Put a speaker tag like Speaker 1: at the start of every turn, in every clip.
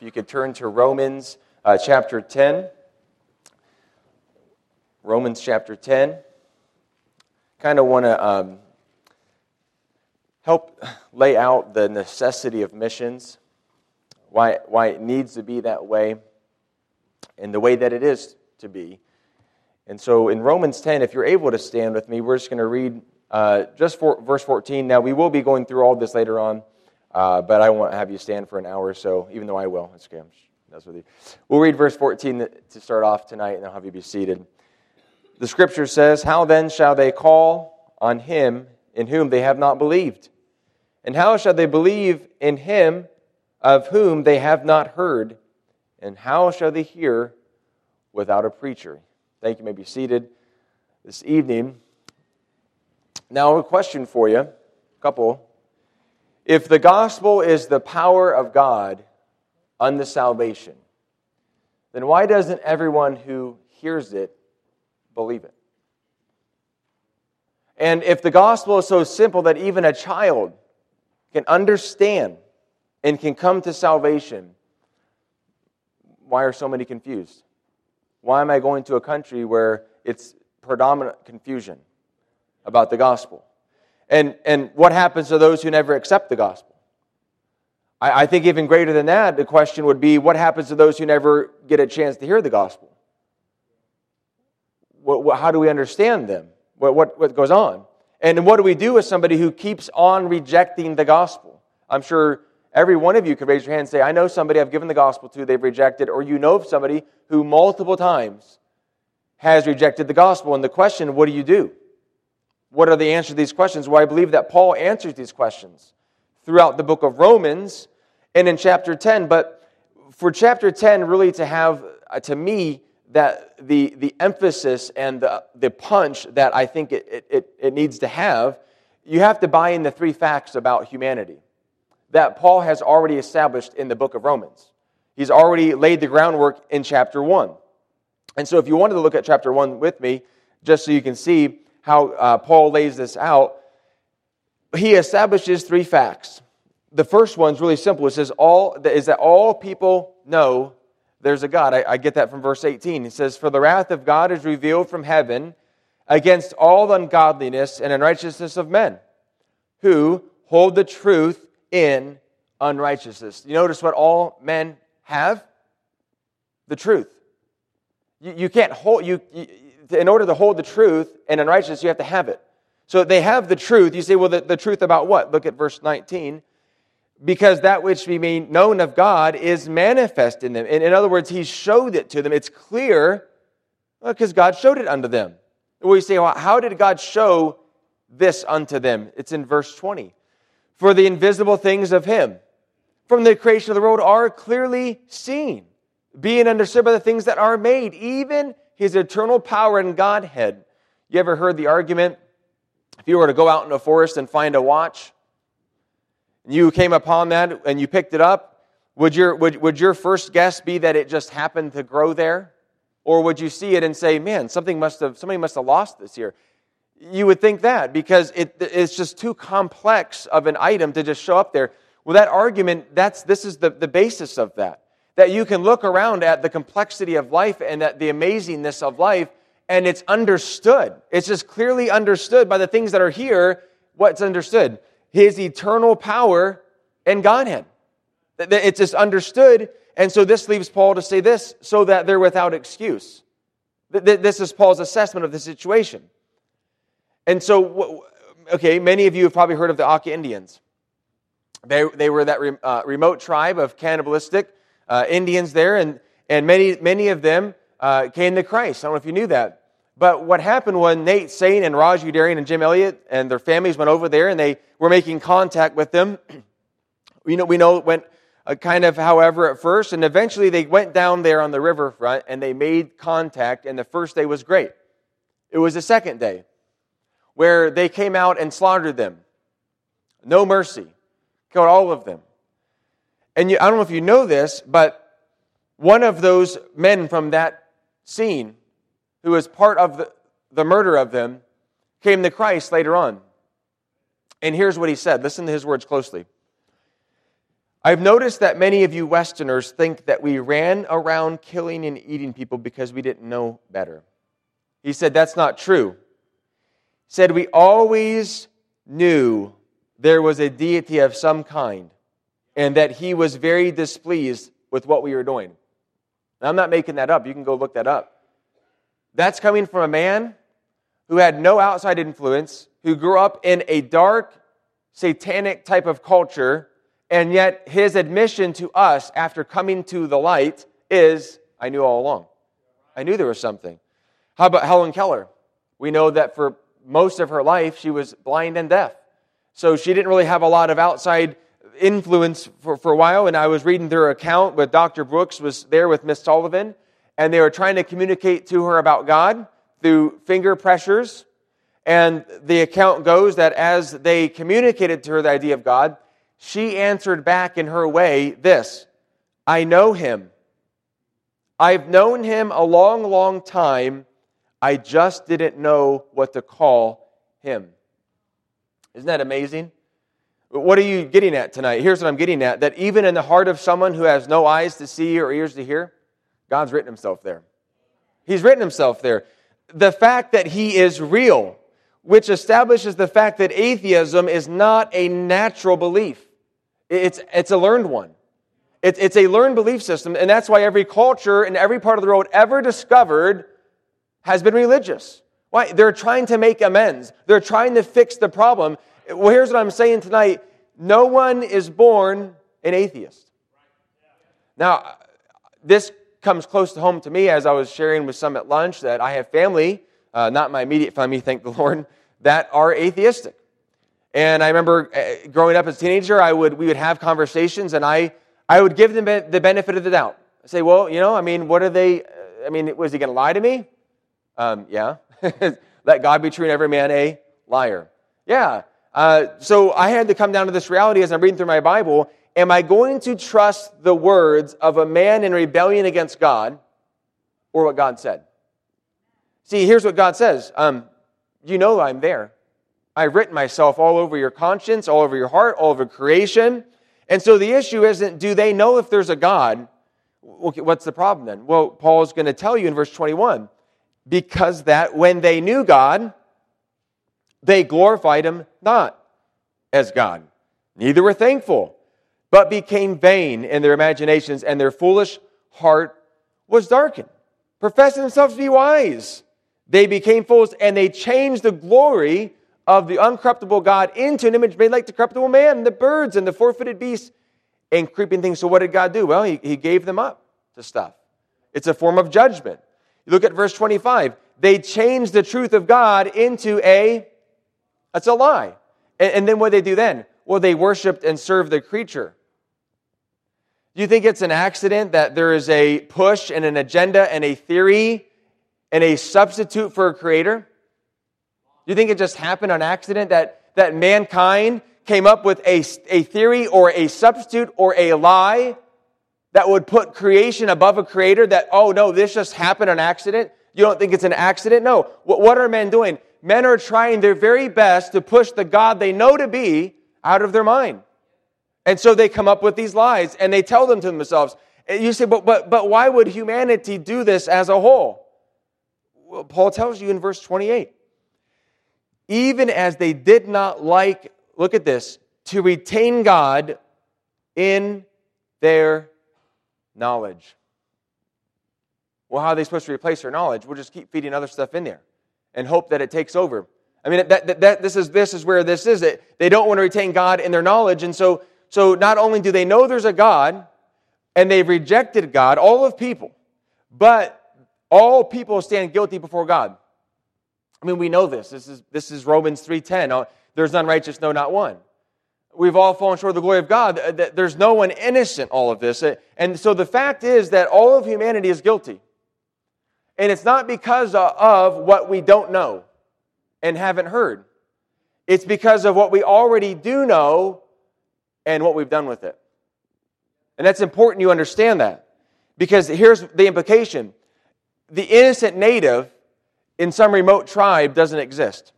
Speaker 1: If you could turn to Romans uh, chapter 10. Romans chapter 10. Kind of want to um, help lay out the necessity of missions, why, why it needs to be that way, and the way that it is to be. And so in Romans 10, if you're able to stand with me, we're just going to read uh, just for, verse 14. Now, we will be going through all this later on, uh, but I won't have you stand for an hour so, even though I will. It's okay. That's with you. We'll read verse 14 to start off tonight, and I'll have you be seated. The scripture says, How then shall they call on him in whom they have not believed? And how shall they believe in him of whom they have not heard? And how shall they hear without a preacher? Thank you. you may be seated this evening. Now, a question for you, a couple if the gospel is the power of God unto salvation, then why doesn't everyone who hears it believe it? And if the gospel is so simple that even a child can understand and can come to salvation, why are so many confused? Why am I going to a country where it's predominant confusion about the gospel? And, and what happens to those who never accept the gospel? I, I think even greater than that, the question would be what happens to those who never get a chance to hear the gospel? What, what, how do we understand them? What, what, what goes on? And what do we do with somebody who keeps on rejecting the gospel? I'm sure every one of you could raise your hand and say, I know somebody I've given the gospel to, they've rejected, or you know of somebody who multiple times has rejected the gospel. And the question, what do you do? What are the answers to these questions? Well, I believe that Paul answers these questions throughout the book of Romans and in chapter 10. But for chapter 10, really to have, uh, to me, that the, the emphasis and the, the punch that I think it, it, it needs to have, you have to buy in the three facts about humanity that Paul has already established in the book of Romans. He's already laid the groundwork in chapter 1. And so, if you wanted to look at chapter 1 with me, just so you can see, how uh, Paul lays this out, he establishes three facts. The first one's really simple. It says all is that all people know there's a God. I, I get that from verse 18. It says, "For the wrath of God is revealed from heaven against all ungodliness and unrighteousness of men, who hold the truth in unrighteousness." You notice what all men have: the truth. You, you can't hold you, you in order to hold the truth and unrighteousness, you have to have it. So they have the truth. You say, well, the, the truth about what? Look at verse 19 because that which we mean known of God is manifest in them. In, in other words, he showed it to them. It's clear because uh, God showed it unto them. We say, well, how did God show this unto them? It's in verse 20. For the invisible things of him from the creation of the world are clearly seen, being understood by the things that are made, even his eternal power and Godhead. You ever heard the argument? If you were to go out in a forest and find a watch, and you came upon that and you picked it up, would your, would, would your first guess be that it just happened to grow there? Or would you see it and say, man, something must have, somebody must have lost this here? You would think that because it, it's just too complex of an item to just show up there. Well, that argument, that's, this is the, the basis of that that you can look around at the complexity of life and at the amazingness of life, and it's understood. It's just clearly understood by the things that are here what's understood His eternal power and Godhead. It's just understood. And so this leaves Paul to say this so that they're without excuse. This is Paul's assessment of the situation. And so, okay, many of you have probably heard of the Auca Indians. They, they were that re, uh, remote tribe of cannibalistic uh, Indians there, and, and many, many of them uh, came to Christ. I don't know if you knew that. But what happened when Nate Sain and Raj Udarian and Jim Elliott and their families went over there and they were making contact with them, you know, we know it went uh, kind of however at first, and eventually they went down there on the riverfront and they made contact, and the first day was great. It was the second day where they came out and slaughtered them. No mercy. Killed all of them. And you, I don't know if you know this, but one of those men from that scene, who was part of the, the murder of them, came to Christ later on. And here's what he said listen to his words closely. I've noticed that many of you Westerners think that we ran around killing and eating people because we didn't know better. He said, That's not true. He said, We always knew there was a deity of some kind and that he was very displeased with what we were doing. Now, I'm not making that up. You can go look that up. That's coming from a man who had no outside influence, who grew up in a dark, satanic type of culture, and yet his admission to us after coming to the light is I knew all along. I knew there was something. How about Helen Keller? We know that for most of her life, she was blind and deaf. So she didn't really have a lot of outside influence for, for a while, and I was reading their account with Dr. Brooks was there with Miss Sullivan, and they were trying to communicate to her about God through finger pressures. And the account goes that as they communicated to her the idea of God, she answered back in her way this I know him. I've known him a long, long time. I just didn't know what to call him. Isn't that amazing? What are you getting at tonight? Here's what I'm getting at that even in the heart of someone who has no eyes to see or ears to hear, God's written himself there. He's written himself there. The fact that he is real, which establishes the fact that atheism is not a natural belief, it's, it's a learned one. It's, it's a learned belief system, and that's why every culture in every part of the world ever discovered has been religious. Why? They're trying to make amends. They're trying to fix the problem. Well, here's what I'm saying tonight no one is born an atheist. Now, this comes close to home to me as I was sharing with some at lunch that I have family, uh, not my immediate family, thank the Lord, that are atheistic. And I remember uh, growing up as a teenager, I would, we would have conversations and I, I would give them the benefit of the doubt. I'd say, well, you know, I mean, what are they, uh, I mean, was he going to lie to me? Um, yeah. Let God be true and every man a liar. Yeah. Uh, so I had to come down to this reality as I'm reading through my Bible. Am I going to trust the words of a man in rebellion against God or what God said? See, here's what God says um, You know I'm there. I've written myself all over your conscience, all over your heart, all over creation. And so the issue isn't do they know if there's a God? Okay, what's the problem then? Well, Paul's going to tell you in verse 21 because that when they knew God, they glorified him not as God, neither were thankful, but became vain in their imaginations, and their foolish heart was darkened. Professing themselves to be wise, they became fools, and they changed the glory of the uncorruptible God into an image made like the corruptible man, and the birds, and the four footed beasts, and creeping things. So, what did God do? Well, he, he gave them up to stuff. It's a form of judgment. You look at verse 25. They changed the truth of God into a that's a lie. And, and then what they do then? Well, they worshiped and served the creature. Do you think it's an accident that there is a push and an agenda and a theory and a substitute for a creator? Do you think it just happened on accident that, that mankind came up with a, a theory or a substitute or a lie that would put creation above a creator that, oh no, this just happened on accident? You don't think it's an accident? No. What, what are men doing? men are trying their very best to push the God they know to be out of their mind. And so they come up with these lies and they tell them to themselves. You say, but, but, but why would humanity do this as a whole? Well, Paul tells you in verse 28 even as they did not like, look at this, to retain God in their knowledge. Well, how are they supposed to replace their knowledge? We'll just keep feeding other stuff in there and hope that it takes over. I mean, that, that, that, this, is, this is where this is. they don't want to retain God in their knowledge. And so, so not only do they know there's a God, and they've rejected God, all of people, but all people stand guilty before God. I mean, we know this. This is, this is Romans 3.10. Uh, there's none righteous, no, not one. We've all fallen short of the glory of God. There's no one innocent, all of this. Uh, and so the fact is that all of humanity is guilty. And it's not because of what we don't know and haven't heard, it's because of what we already do know and what we've done with it. And that's important you understand that. Because here's the implication the innocent native in some remote tribe doesn't exist.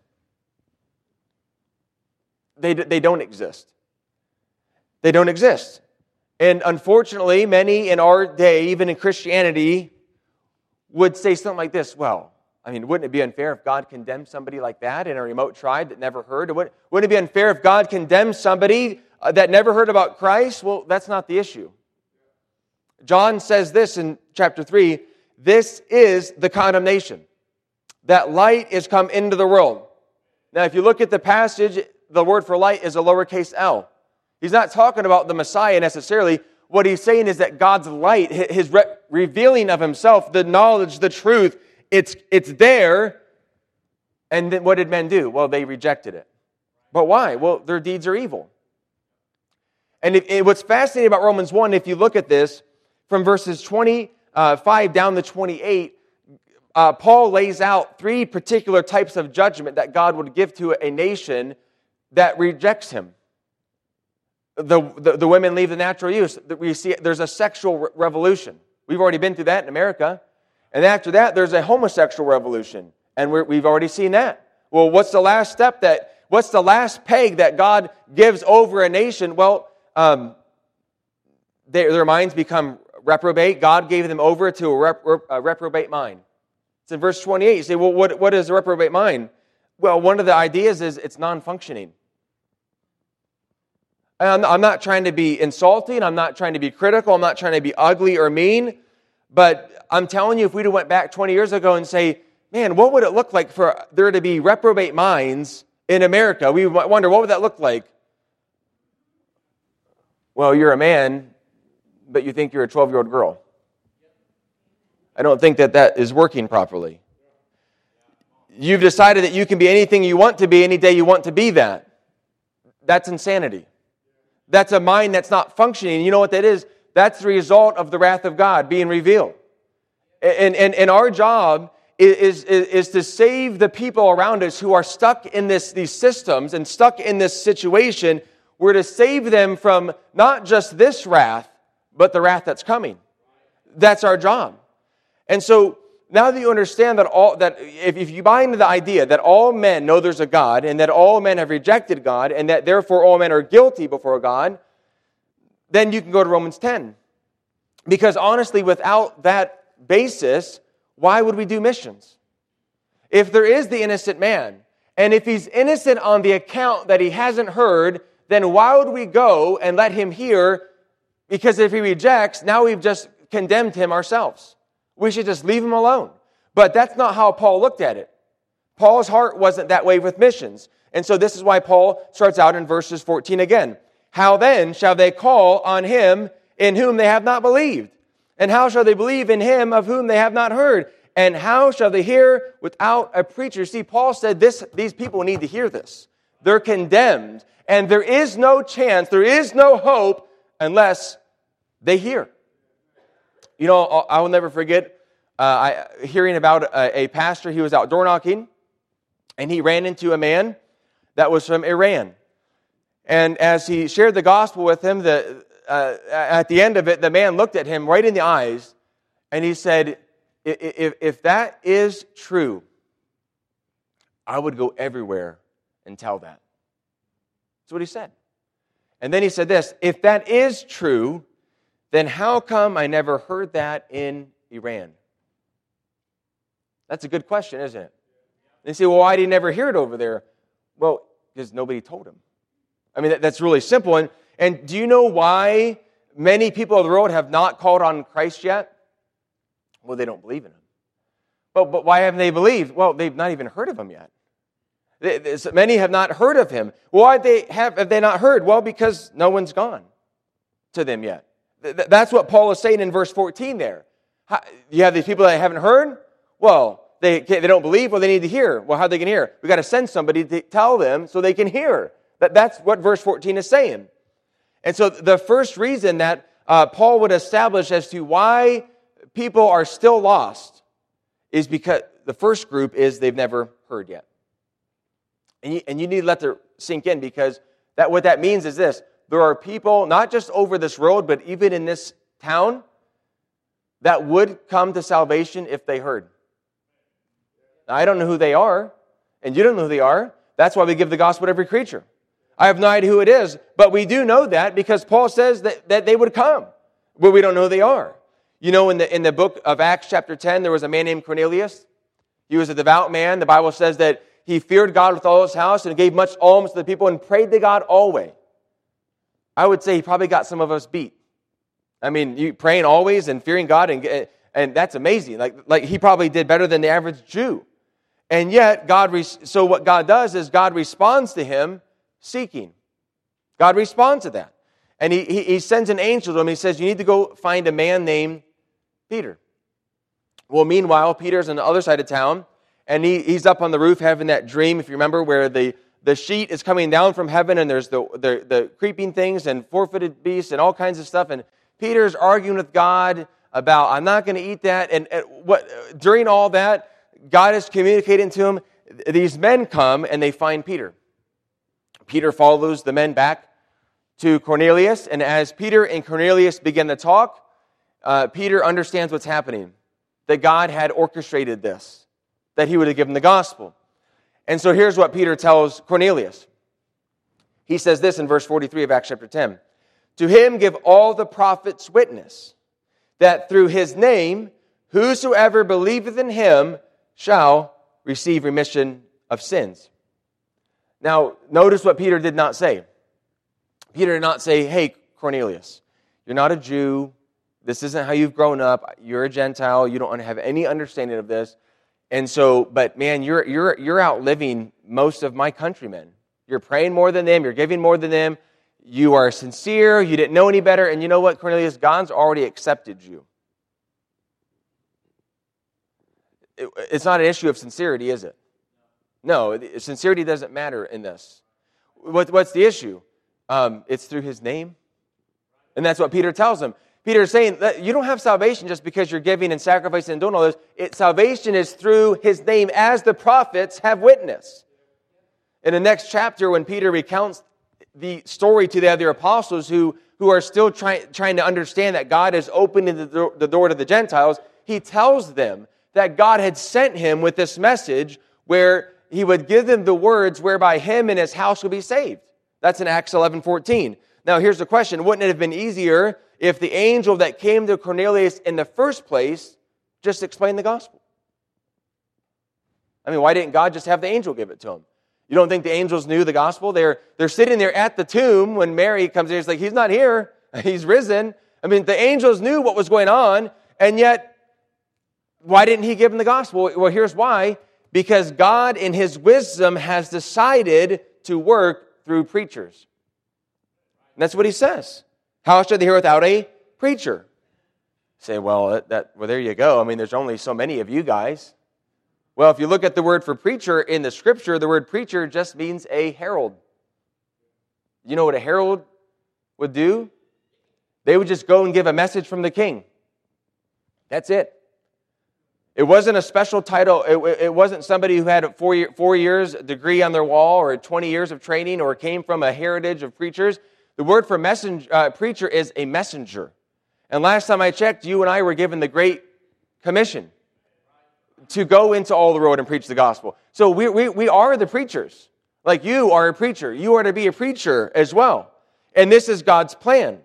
Speaker 1: They, they don't exist. They don't exist. And unfortunately, many in our day, even in Christianity, would say something like this Well, I mean, wouldn't it be unfair if God condemned somebody like that in a remote tribe that never heard? Wouldn't it be unfair if God condemned somebody uh, that never heard about Christ? Well, that's not the issue. John says this in chapter 3 this is the condemnation, that light is come into the world. Now, if you look at the passage, the word for light is a lowercase l. He's not talking about the Messiah necessarily what he's saying is that God's light, his re- revealing of himself, the knowledge, the truth, it's, it's there. And then what did men do? Well, they rejected it. But why? Well, their deeds are evil. And if, what's fascinating about Romans 1, if you look at this from verses 25 uh, down to 28, uh, Paul lays out three particular types of judgment that God would give to a nation that rejects him the, the, the, women leave the natural use. We see there's a sexual re- revolution. We've already been through that in America. And after that, there's a homosexual revolution. And we have already seen that. Well, what's the last step that, what's the last peg that God gives over a nation? Well, um, they, their minds become reprobate. God gave them over to a, rep, a reprobate mind. It's in verse 28. You say, well, what, what is a reprobate mind? Well, one of the ideas is it's non functioning. I'm, I'm not trying to be insulting. I'm not trying to be critical. I'm not trying to be ugly or mean. But I'm telling you, if we'd have went back 20 years ago and say, man, what would it look like for there to be reprobate minds in America? We might wonder, what would that look like? Well, you're a man, but you think you're a 12 year old girl. I don't think that that is working properly. You've decided that you can be anything you want to be any day you want to be that. That's insanity. That's a mind that's not functioning. You know what that is? That's the result of the wrath of God being revealed. And, and, and our job is, is, is to save the people around us who are stuck in this, these systems and stuck in this situation. We're to save them from not just this wrath, but the wrath that's coming. That's our job. And so now that you understand that all that if, if you buy into the idea that all men know there's a god and that all men have rejected god and that therefore all men are guilty before god then you can go to romans 10 because honestly without that basis why would we do missions if there is the innocent man and if he's innocent on the account that he hasn't heard then why would we go and let him hear because if he rejects now we've just condemned him ourselves we should just leave them alone. But that's not how Paul looked at it. Paul's heart wasn't that way with missions. And so this is why Paul starts out in verses 14 again. How then shall they call on him in whom they have not believed? And how shall they believe in him of whom they have not heard? And how shall they hear without a preacher? See, Paul said this, these people need to hear this. They're condemned, and there is no chance, there is no hope unless they hear. You know, I will never forget uh, I, hearing about a, uh, a pastor. He was out door knocking, and he ran into a man that was from Iran. And as he shared the gospel with him, the, uh, at the end of it, the man looked at him right in the eyes and he said, if, if that is true, I would go everywhere and tell that. That's what he said. And then he said this if that is true, then how come I never heard that in Iran? That's a good question, isn't it? They say, well, why did he never hear it over there? Well, because nobody told him. I mean, that, that's really simple. And, and do you know why many people of the world have not called on Christ yet? Well, they don't believe in him. But, but why haven't they believed? Well, they've not even heard of him yet. They, they, so many have not heard of him. Why they, have, have they not heard? Well, because no one's gone to them yet. Th- that's what Paul is saying in verse 14 there. How, you have these people that haven't heard? Well, they, they don't believe. Well, they need to hear. Well, how they can hear? we got to send somebody to tell them so they can hear. That, that's what verse 14 is saying. And so the first reason that uh, Paul would establish as to why people are still lost is because the first group is they've never heard yet. And you, and you need to let that sink in because that, what that means is this there are people, not just over this road, but even in this town, that would come to salvation if they heard. Now, I don't know who they are, and you don't know who they are. That's why we give the gospel to every creature. I have no idea who it is, but we do know that because Paul says that, that they would come, but we don't know who they are. You know, in the, in the book of Acts, chapter 10, there was a man named Cornelius. He was a devout man. The Bible says that he feared God with all his house and gave much alms to the people and prayed to God always. I would say he probably got some of us beat. I mean, you praying always and fearing God, and, and that's amazing. Like, like he probably did better than the average Jew. And yet, God, re- so what God does is God responds to him seeking. God responds to that. And he, he, he sends an angel to him. He says, You need to go find a man named Peter. Well, meanwhile, Peter's on the other side of town, and he, he's up on the roof having that dream, if you remember, where the, the sheet is coming down from heaven and there's the, the, the creeping things and forfeited beasts and all kinds of stuff. And Peter's arguing with God about, I'm not going to eat that. And, and what, during all that, God is communicating to him. These men come and they find Peter. Peter follows the men back to Cornelius. And as Peter and Cornelius begin to talk, uh, Peter understands what's happening that God had orchestrated this, that he would have given the gospel. And so here's what Peter tells Cornelius. He says this in verse 43 of Acts chapter 10 To him give all the prophets witness that through his name, whosoever believeth in him shall receive remission of sins. Now, notice what Peter did not say. Peter did not say, Hey, Cornelius, you're not a Jew. This isn't how you've grown up. You're a Gentile. You don't have any understanding of this. And so, but man, you're, you're, you're outliving most of my countrymen. You're praying more than them, you're giving more than them, you are sincere, you didn't know any better. And you know what, Cornelius? God's already accepted you. It, it's not an issue of sincerity, is it? No, sincerity doesn't matter in this. What, what's the issue? Um, it's through his name. And that's what Peter tells him. Peter is saying that you don't have salvation just because you're giving and sacrificing and doing all this. It, salvation is through his name, as the prophets have witnessed. In the next chapter, when Peter recounts the story to the other apostles who, who are still try, trying to understand that God is opening the door, the door to the Gentiles, he tells them that God had sent him with this message where he would give them the words whereby him and his house would be saved. That's in Acts 11 14. Now, here's the question wouldn't it have been easier if the angel that came to Cornelius in the first place just explained the gospel? I mean, why didn't God just have the angel give it to him? You don't think the angels knew the gospel? They're, they're sitting there at the tomb when Mary comes in. He's like, He's not here. He's risen. I mean, the angels knew what was going on, and yet, why didn't he give them the gospel? Well, here's why because God, in his wisdom, has decided to work through preachers. And that's what he says. How should they hear without a preacher? Say, well, that, well, there you go. I mean, there's only so many of you guys. Well, if you look at the word for preacher in the scripture, the word preacher just means a herald. You know what a herald would do? They would just go and give a message from the king. That's it. It wasn't a special title. It, it wasn't somebody who had a four, year, four years degree on their wall or 20 years of training or came from a heritage of preachers. The word for messenger, uh, preacher is a messenger. And last time I checked, you and I were given the Great Commission to go into all the world and preach the gospel. So we, we, we are the preachers. Like you are a preacher. You are to be a preacher as well. And this is God's plan.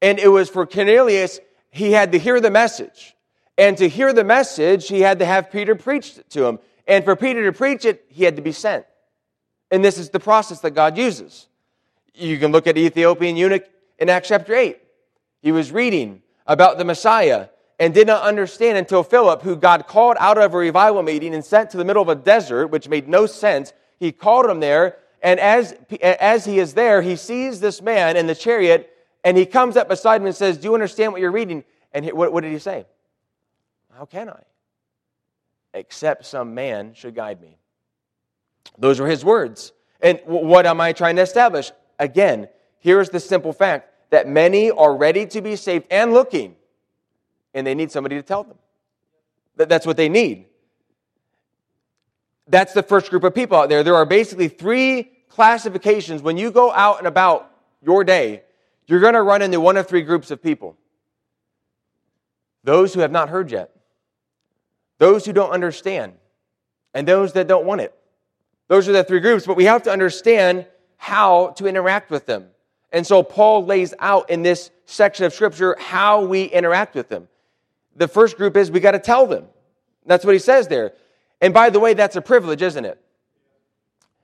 Speaker 1: And it was for Cornelius, he had to hear the message. And to hear the message, he had to have Peter preach to him. And for Peter to preach it, he had to be sent. And this is the process that God uses. You can look at Ethiopian eunuch in Acts chapter 8. He was reading about the Messiah and did not understand until Philip, who God called out of a revival meeting and sent to the middle of a desert, which made no sense, he called him there. And as, as he is there, he sees this man in the chariot and he comes up beside him and says, Do you understand what you're reading? And he, what, what did he say? How can I? Except some man should guide me. Those were his words. And what am I trying to establish? again, here's the simple fact that many are ready to be saved and looking, and they need somebody to tell them. That's what they need. That's the first group of people out there. There are basically three classifications. When you go out and about your day, you're going to run into one of three groups of people those who have not heard yet, those who don't understand, and those that don't want it. Those are the three groups, but we have to understand how to interact with them. And so Paul lays out in this section of scripture how we interact with them. The first group is we got to tell them. That's what he says there. And by the way, that's a privilege, isn't it?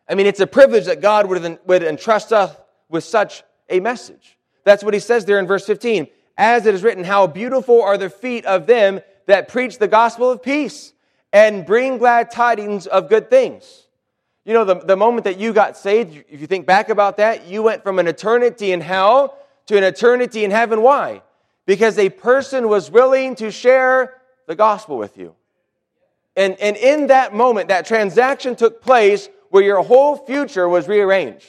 Speaker 1: I mean, it's a privilege that God would, would entrust us with such a message. That's what he says there in verse 15. As it is written, how beautiful are the feet of them that preach the gospel of peace and bring glad tidings of good things. You know, the, the moment that you got saved, if you think back about that, you went from an eternity in hell to an eternity in heaven. Why? Because a person was willing to share the gospel with you. And, and in that moment, that transaction took place where your whole future was rearranged.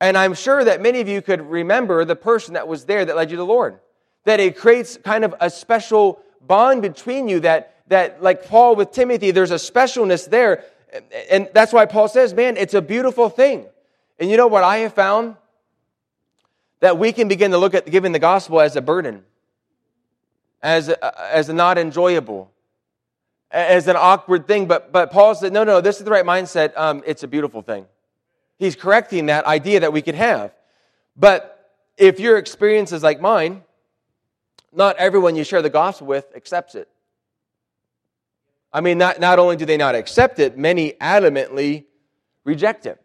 Speaker 1: And I'm sure that many of you could remember the person that was there that led you to the Lord. That it creates kind of a special bond between you that that, like Paul with Timothy, there's a specialness there. And that's why Paul says, man, it's a beautiful thing. And you know what I have found? That we can begin to look at giving the gospel as a burden, as, uh, as not enjoyable, as an awkward thing. But, but Paul said, no, no, this is the right mindset. Um, it's a beautiful thing. He's correcting that idea that we could have. But if your experience is like mine, not everyone you share the gospel with accepts it. I mean, not, not only do they not accept it, many adamantly reject it.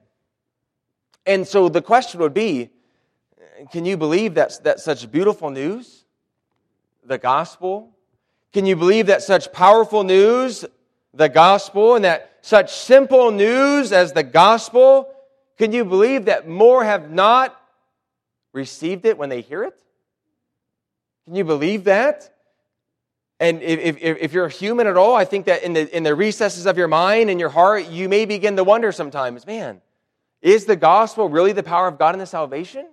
Speaker 1: And so the question would be can you believe that, that such beautiful news, the gospel, can you believe that such powerful news, the gospel, and that such simple news as the gospel, can you believe that more have not received it when they hear it? Can you believe that? And if, if, if, you're human at all, I think that in the, in the recesses of your mind and your heart, you may begin to wonder sometimes, man, is the gospel really the power of God in the salvation?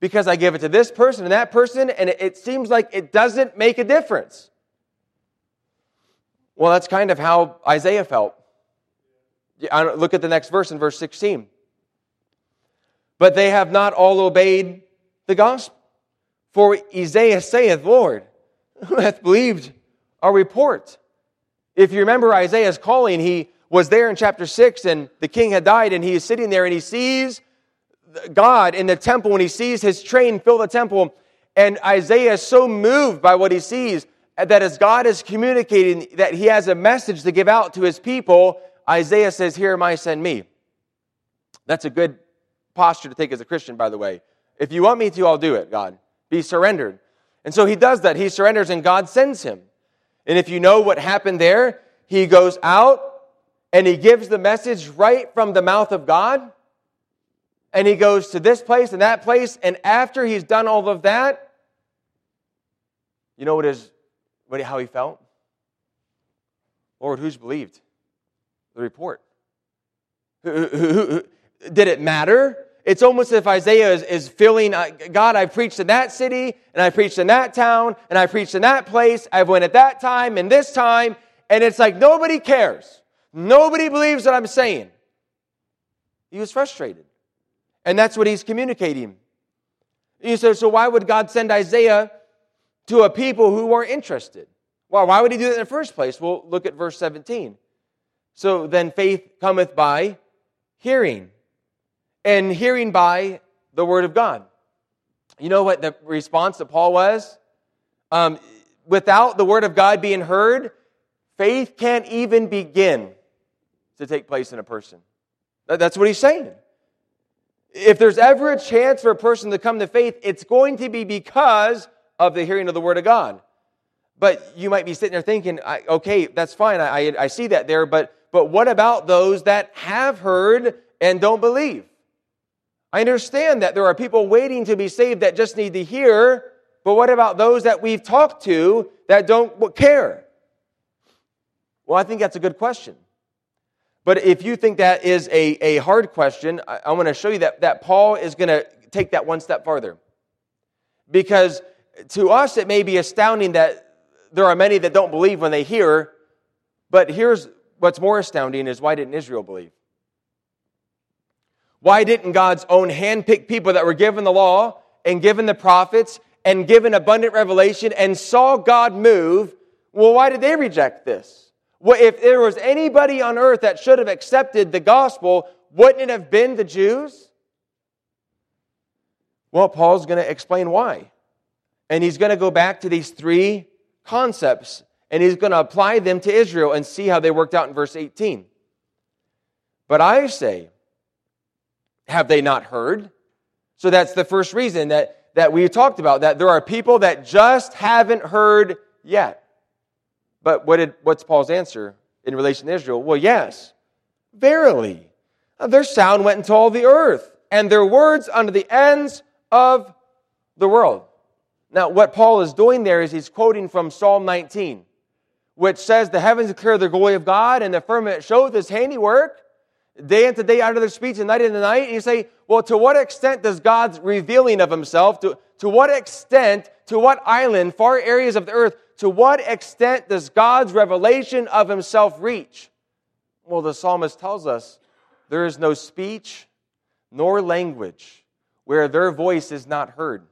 Speaker 1: Because I give it to this person and that person, and it, it seems like it doesn't make a difference. Well, that's kind of how Isaiah felt. Look at the next verse in verse 16. But they have not all obeyed the gospel. For Isaiah saith, Lord, who hath believed our report? If you remember Isaiah's calling, he was there in chapter 6 and the king had died and he is sitting there and he sees God in the temple and he sees his train fill the temple. And Isaiah is so moved by what he sees that as God is communicating that he has a message to give out to his people, Isaiah says, Here am I, send me. That's a good posture to take as a Christian, by the way. If you want me to, I'll do it, God. Be surrendered. And so he does that. He surrenders and God sends him. And if you know what happened there, he goes out and he gives the message right from the mouth of God. And he goes to this place and that place. And after he's done all of that, you know what is what, how he felt? Lord, who's believed? The report. Who, did it matter? it's almost as if Isaiah is, is feeling, uh, God, I preached in that city, and I preached in that town, and I preached in that place. I went at that time and this time. And it's like nobody cares. Nobody believes what I'm saying. He was frustrated. And that's what he's communicating. You say, so why would God send Isaiah to a people who weren't interested? Well, why would he do that in the first place? Well, look at verse 17. So then faith cometh by hearing and hearing by the word of God. You know what the response that Paul was? Um, without the word of God being heard, faith can't even begin to take place in a person. That's what he's saying. If there's ever a chance for a person to come to faith, it's going to be because of the hearing of the word of God. But you might be sitting there thinking, okay, that's fine. I, I see that there. But, but what about those that have heard and don't believe? I understand that there are people waiting to be saved that just need to hear, but what about those that we've talked to that don't care? Well, I think that's a good question. But if you think that is a, a hard question, I, I want to show you that, that Paul is going to take that one step farther. Because to us, it may be astounding that there are many that don't believe when they hear, but here's what's more astounding is why didn't Israel believe? Why didn't God's own handpicked people that were given the law and given the prophets and given abundant revelation and saw God move, well, why did they reject this? Well, if there was anybody on earth that should have accepted the gospel, wouldn't it have been the Jews? Well, Paul's going to explain why. And he's going to go back to these three concepts and he's going to apply them to Israel and see how they worked out in verse 18. But I say, have they not heard? So that's the first reason that, that we talked about that there are people that just haven't heard yet. But what did, what's Paul's answer in relation to Israel? Well, yes, verily, uh, their sound went into all the earth, and their words unto the ends of the world. Now, what Paul is doing there is he's quoting from Psalm 19, which says, The heavens declare the glory of God, and the firmament showeth his handiwork day into day out of their speech and night into night. And you say, well, to what extent does God's revealing of himself, to, to what extent, to what island, far areas of the earth, to what extent does God's revelation of himself reach? Well, the psalmist tells us there is no speech nor language where their voice is not heard.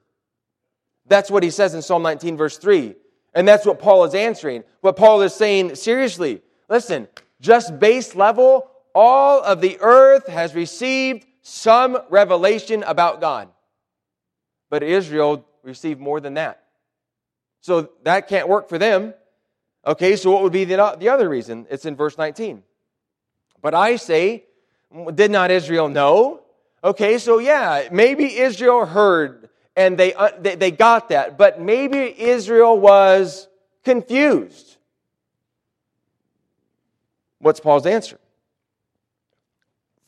Speaker 1: That's what he says in Psalm 19, verse 3. And that's what Paul is answering. What Paul is saying seriously. Listen, just base level all of the earth has received some revelation about God. But Israel received more than that. So that can't work for them. Okay, so what would be the, the other reason? It's in verse 19. But I say, did not Israel know? Okay, so yeah, maybe Israel heard and they, uh, they, they got that, but maybe Israel was confused. What's Paul's answer?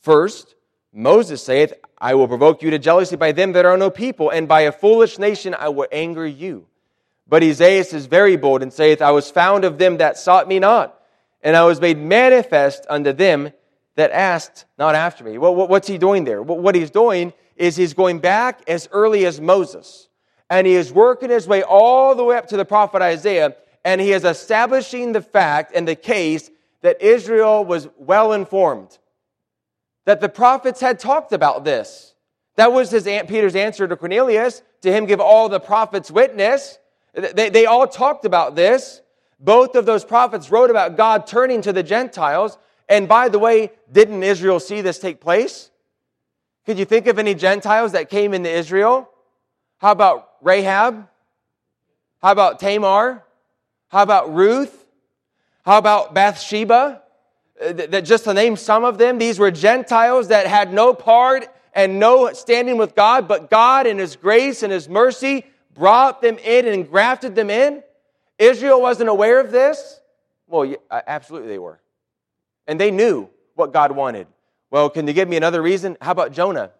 Speaker 1: First, Moses saith, I will provoke you to jealousy by them that are no people, and by a foolish nation I will anger you. But Isaiah is very bold and saith, I was found of them that sought me not, and I was made manifest unto them that asked not after me. Well, what's he doing there? What he's doing is he's going back as early as Moses, and he is working his way all the way up to the prophet Isaiah, and he is establishing the fact and the case that Israel was well informed that the prophets had talked about this. That was his Aunt Peter's answer to Cornelius, to him give all the prophets witness. They, they all talked about this. Both of those prophets wrote about God turning to the Gentiles. And by the way, didn't Israel see this take place? Could you think of any Gentiles that came into Israel? How about Rahab? How about Tamar? How about Ruth? How about Bathsheba? Uh, that just to name some of them, these were Gentiles that had no part and no standing with God, but God in His grace and His mercy brought them in and grafted them in. Israel wasn't aware of this. Well, yeah, uh, absolutely they were. And they knew what God wanted. Well, can you give me another reason? How about Jonah?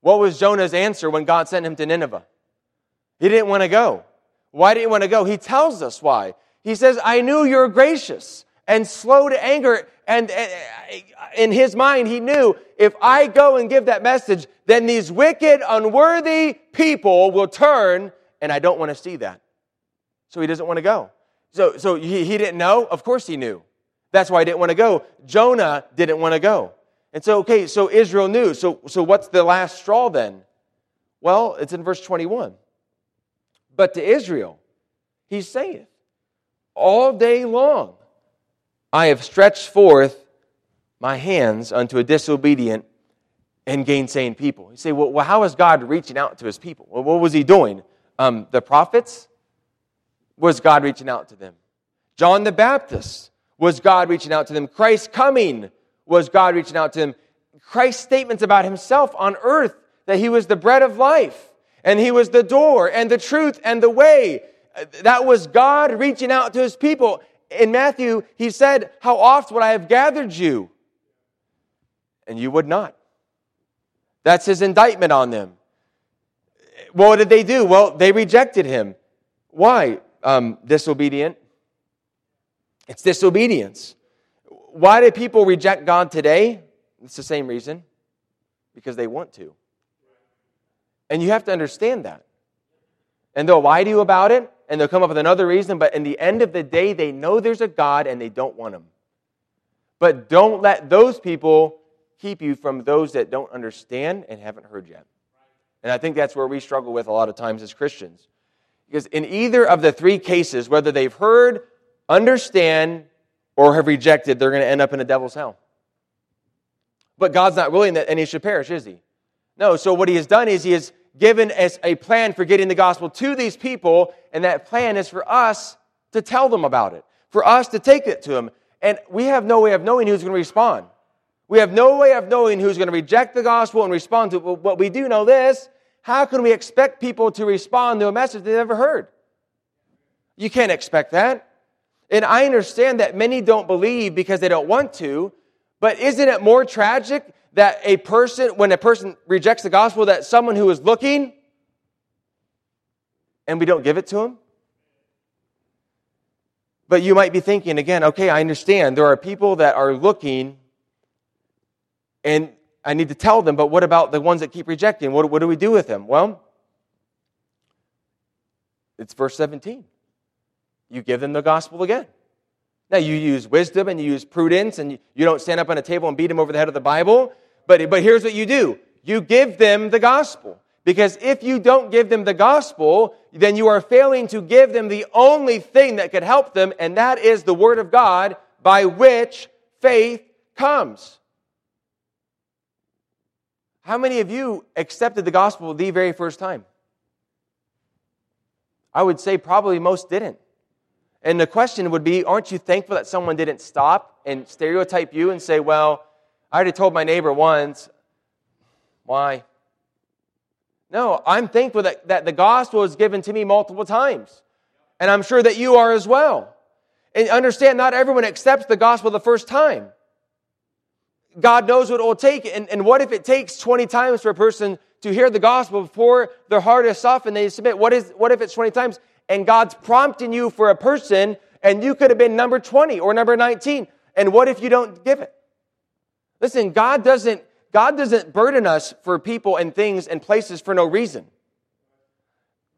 Speaker 1: What was Jonah's answer when God sent him to Nineveh? He didn't want to go. Why didn't he want to go? He tells us why. He says, I knew you're gracious and slow to anger. And, uh, in his mind, he knew if I go and give that message, then these wicked, unworthy people will turn, and I don't want to see that. So he doesn't want to go. So, so he, he didn't know? Of course he knew. That's why he didn't want to go. Jonah didn't want to go. And so, okay, so Israel knew. So, so what's the last straw then? Well, it's in verse 21. But to Israel, he saying all day long, I have stretched forth my hands unto a disobedient and gainsaying people. You say, well, how is God reaching out to his people? Well, what was he doing? Um, the prophets? Was God reaching out to them? John the Baptist? Was God reaching out to them? Christ coming? Was God reaching out to them? Christ's statements about himself on earth that he was the bread of life and he was the door and the truth and the way. Uh, that was God reaching out to his people in Matthew, he said, How oft would I have gathered you? And you would not. That's his indictment on them. Well, what did they do? Well, they rejected him. Why? Um, disobedient. It's disobedience. Why do people reject God today? It's the same reason because they want to. And you have to understand that. And they'll lie to you about it and they'll come up with another reason, but in the end of the day, they know there's a God and they don't want Him. But don't let those people keep you from those that don't understand and haven't heard yet. And I think that's where we struggle with a lot of times as Christians. Because in either of the three cases, whether they've heard, understand, or have rejected, they're going to end up in a devil's hell. But God's not willing that any should perish, is He? No, so what He has done is He has given as a plan for getting the gospel to these people, and that plan is for us to tell them about it, for us to take it to them. And we have no way of knowing who's going to respond. We have no way of knowing who's going to reject the gospel and respond to it. But what we do know this how can we expect people to respond to a message they have never heard? You can't expect that. And I understand that many don't believe because they don't want to, but isn't it more tragic that a person, when a person rejects the gospel, that someone who is looking and we don't give it to them? But you might be thinking again, okay, I understand. There are people that are looking and I need to tell them, but what about the ones that keep rejecting? What, what do we do with them? Well, it's verse 17. You give them the gospel again. Now, you use wisdom and you use prudence, and you don't stand up on a table and beat them over the head of the Bible. But, but here's what you do you give them the gospel. Because if you don't give them the gospel, then you are failing to give them the only thing that could help them, and that is the word of God by which faith comes. How many of you accepted the gospel the very first time? I would say probably most didn't. And the question would be aren't you thankful that someone didn't stop and stereotype you and say, well, I already told my neighbor once. Why? No, I'm thankful that, that the gospel was given to me multiple times. And I'm sure that you are as well. And understand, not everyone accepts the gospel the first time. God knows what it will take. And, and what if it takes 20 times for a person to hear the gospel before their heart is softened they submit? What, is, what if it's 20 times and God's prompting you for a person and you could have been number 20 or number 19? And what if you don't give it? Listen, God doesn't, God doesn't burden us for people and things and places for no reason.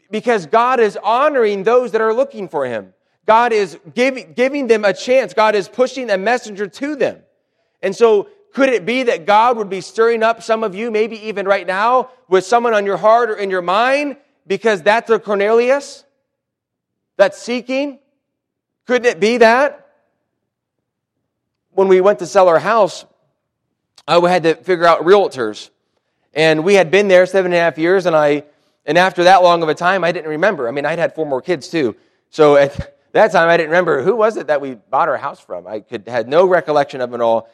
Speaker 1: Because God is honoring those that are looking for Him. God is give, giving them a chance. God is pushing a messenger to them. And so, could it be that God would be stirring up some of you, maybe even right now, with someone on your heart or in your mind, because that's a Cornelius that's seeking? Couldn't it be that? When we went to sell our house, I had to figure out realtors. And we had been there seven and a half years, and I, and after that long of a time, I didn't remember. I mean, I'd had four more kids too. So at that time, I didn't remember who was it that we bought our house from. I could, had no recollection of it all.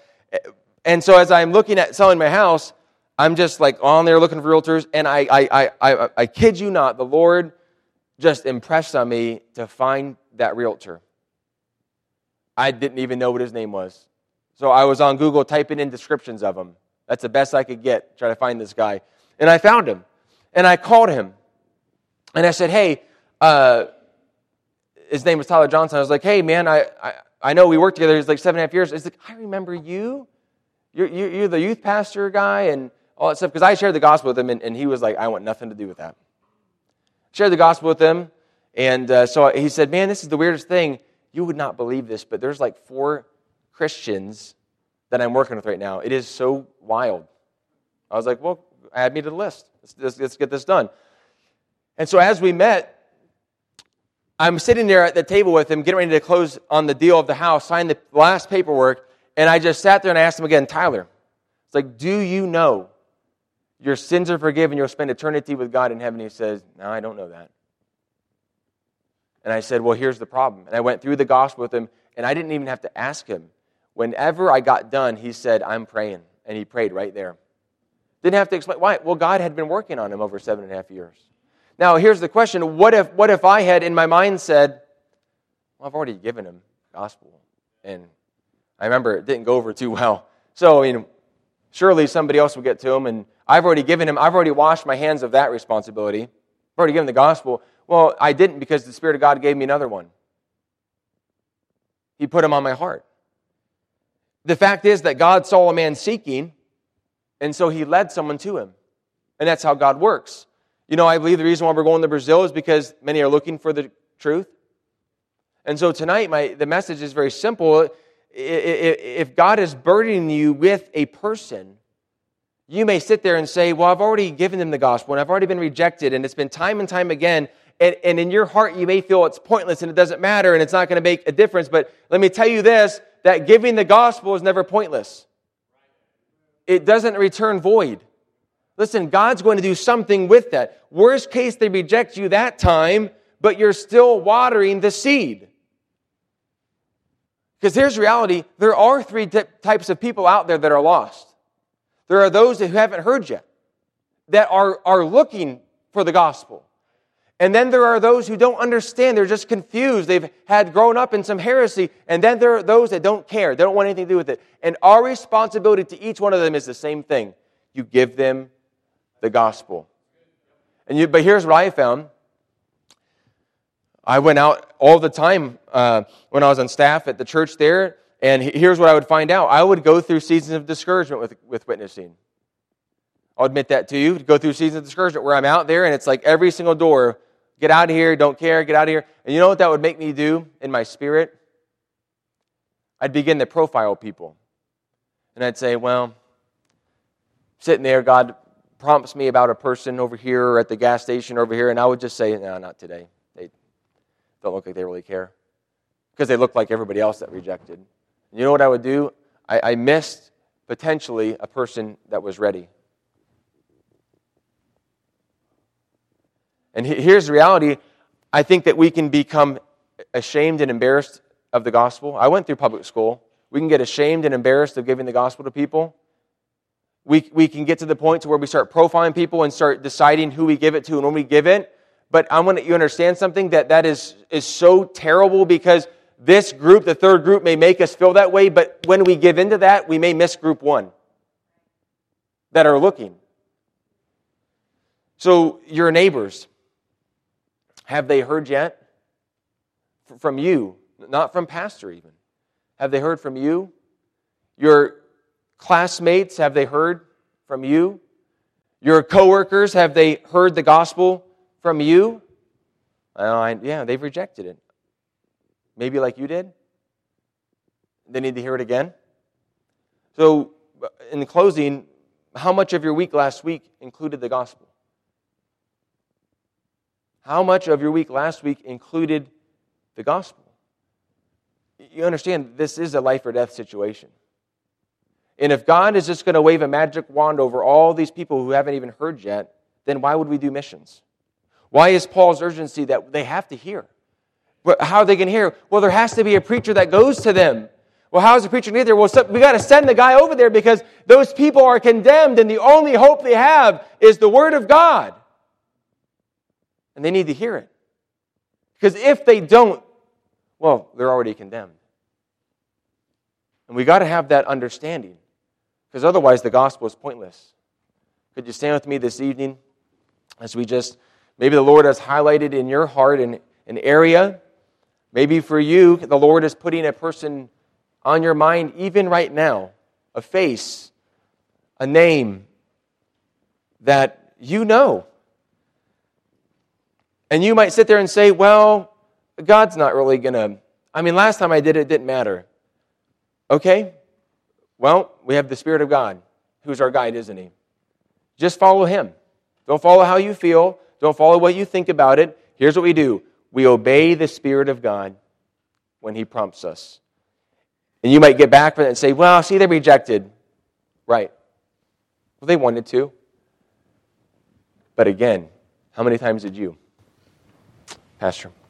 Speaker 1: And so as I'm looking at selling my house, I'm just like on there looking for realtors, and I, I, I, I, I kid you not, the Lord just impressed on me to find that realtor. I didn't even know what his name was. So I was on Google typing in descriptions of him. That's the best I could get, try to find this guy. And I found him. And I called him. And I said, hey, uh, his name was Tyler Johnson. I was like, hey, man, I, I, I know we worked together. He's like seven and a half years. He's like, I remember you. You're, you're the youth pastor guy and all that stuff. Because I shared the gospel with him, and, and he was like, I want nothing to do with that. Shared the gospel with him. And uh, so he said, man, this is the weirdest thing. You would not believe this, but there's like four Christians that I'm working with right now. It is so wild. I was like, well, add me to the list. Let's, let's, let's get this done. And so as we met, I'm sitting there at the table with him, getting ready to close on the deal of the house, sign the last paperwork, and I just sat there and I asked him again, Tyler, it's like, do you know your sins are forgiven, you'll spend eternity with God in heaven? He says, No, I don't know that. And I said, Well, here's the problem. And I went through the gospel with him, and I didn't even have to ask him. Whenever I got done, he said, I'm praying. And he prayed right there. Didn't have to explain why. Well, God had been working on him over seven and a half years. Now, here's the question what if, what if I had in my mind said, Well, I've already given him gospel? And I remember it didn't go over too well. So, I mean, surely somebody else will get to him. And I've already given him, I've already washed my hands of that responsibility. I've already given the gospel. Well, I didn't because the Spirit of God gave me another one. He put him on my heart. The fact is that God saw a man seeking, and so he led someone to him. And that's how God works. You know, I believe the reason why we're going to Brazil is because many are looking for the truth. And so tonight, my, the message is very simple. If God is burdening you with a person, you may sit there and say, Well, I've already given them the gospel and I've already been rejected, and it's been time and time again. And, and in your heart, you may feel it's pointless and it doesn't matter and it's not going to make a difference. But let me tell you this that giving the gospel is never pointless, it doesn't return void. Listen, God's going to do something with that. Worst case, they reject you that time, but you're still watering the seed. Because here's reality there are three t- types of people out there that are lost. There are those who haven't heard yet, that are, are looking for the gospel. And then there are those who don't understand. They're just confused. They've had grown up in some heresy. And then there are those that don't care. They don't want anything to do with it. And our responsibility to each one of them is the same thing you give them the gospel. And you, but here's what I found I went out all the time uh, when I was on staff at the church there. And here's what I would find out I would go through seasons of discouragement with, with witnessing. I'll admit that to you. Go through seasons of discouragement where I'm out there and it's like every single door Get out of here. Don't care. Get out of here. And you know what that would make me do in my spirit? I'd begin to profile people. And I'd say, well, sitting there, God prompts me about a person over here or at the gas station over here. And I would just say, no, not today. They don't look like they really care because they look like everybody else that rejected. You know what I would do? I, I missed potentially a person that was ready. And here's the reality I think that we can become ashamed and embarrassed of the gospel. I went through public school. We can get ashamed and embarrassed of giving the gospel to people. We, we can get to the point to where we start profiling people and start deciding who we give it to and when we give it. But I want you understand something that that is, is so terrible because this group, the third group, may make us feel that way. But when we give into that, we may miss group one that are looking. So your neighbors, have they heard yet? from you, not from pastor even. Have they heard from you? Your classmates, have they heard from you? Your coworkers, have they heard the gospel from you? yeah, they've rejected it. Maybe like you did. They need to hear it again. So, in closing, how much of your week last week included the gospel? How much of your week last week included the gospel? You understand, this is a life or death situation. And if God is just going to wave a magic wand over all these people who haven't even heard yet, then why would we do missions? Why is Paul's urgency that they have to hear? How are they going to hear? Well, there has to be a preacher that goes to them. Well, how is the preacher going to get there? Well, so, we got to send the guy over there because those people are condemned, and the only hope they have is the Word of God. And they need to hear it. Because if they don't, well, they're already condemned. And we got to have that understanding. Because otherwise, the gospel is pointless. Could you stand with me this evening as we just, maybe the Lord has highlighted in your heart an, an area. Maybe for you, the Lord is putting a person on your mind, even right now, a face, a name that you know and you might sit there and say, well, God's not really going to. I mean, last time I did it, it didn't matter. Okay? Well, we have the Spirit of God, who's our guide, isn't he? Just follow him. Don't follow how you feel. Don't follow what you think about it. Here's what we do we obey the Spirit of God when he prompts us. And you might get back from it and say, well, see, they rejected. Right. Well, they wanted to. But again, how many times did you? Pastor.